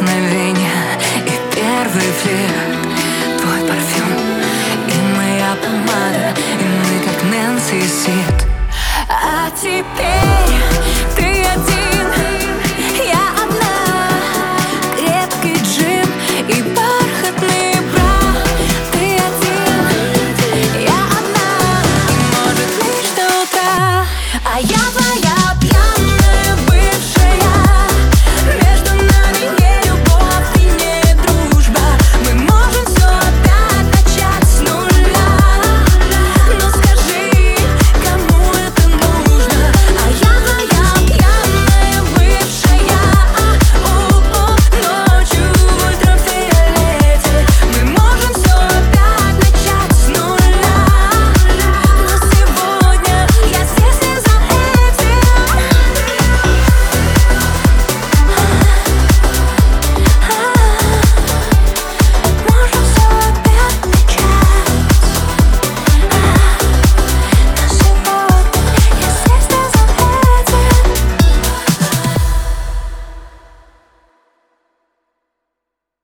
прикосновение и первый флирт. Твой парфюм и моя помада, и мы как Нэнси Сид. А теперь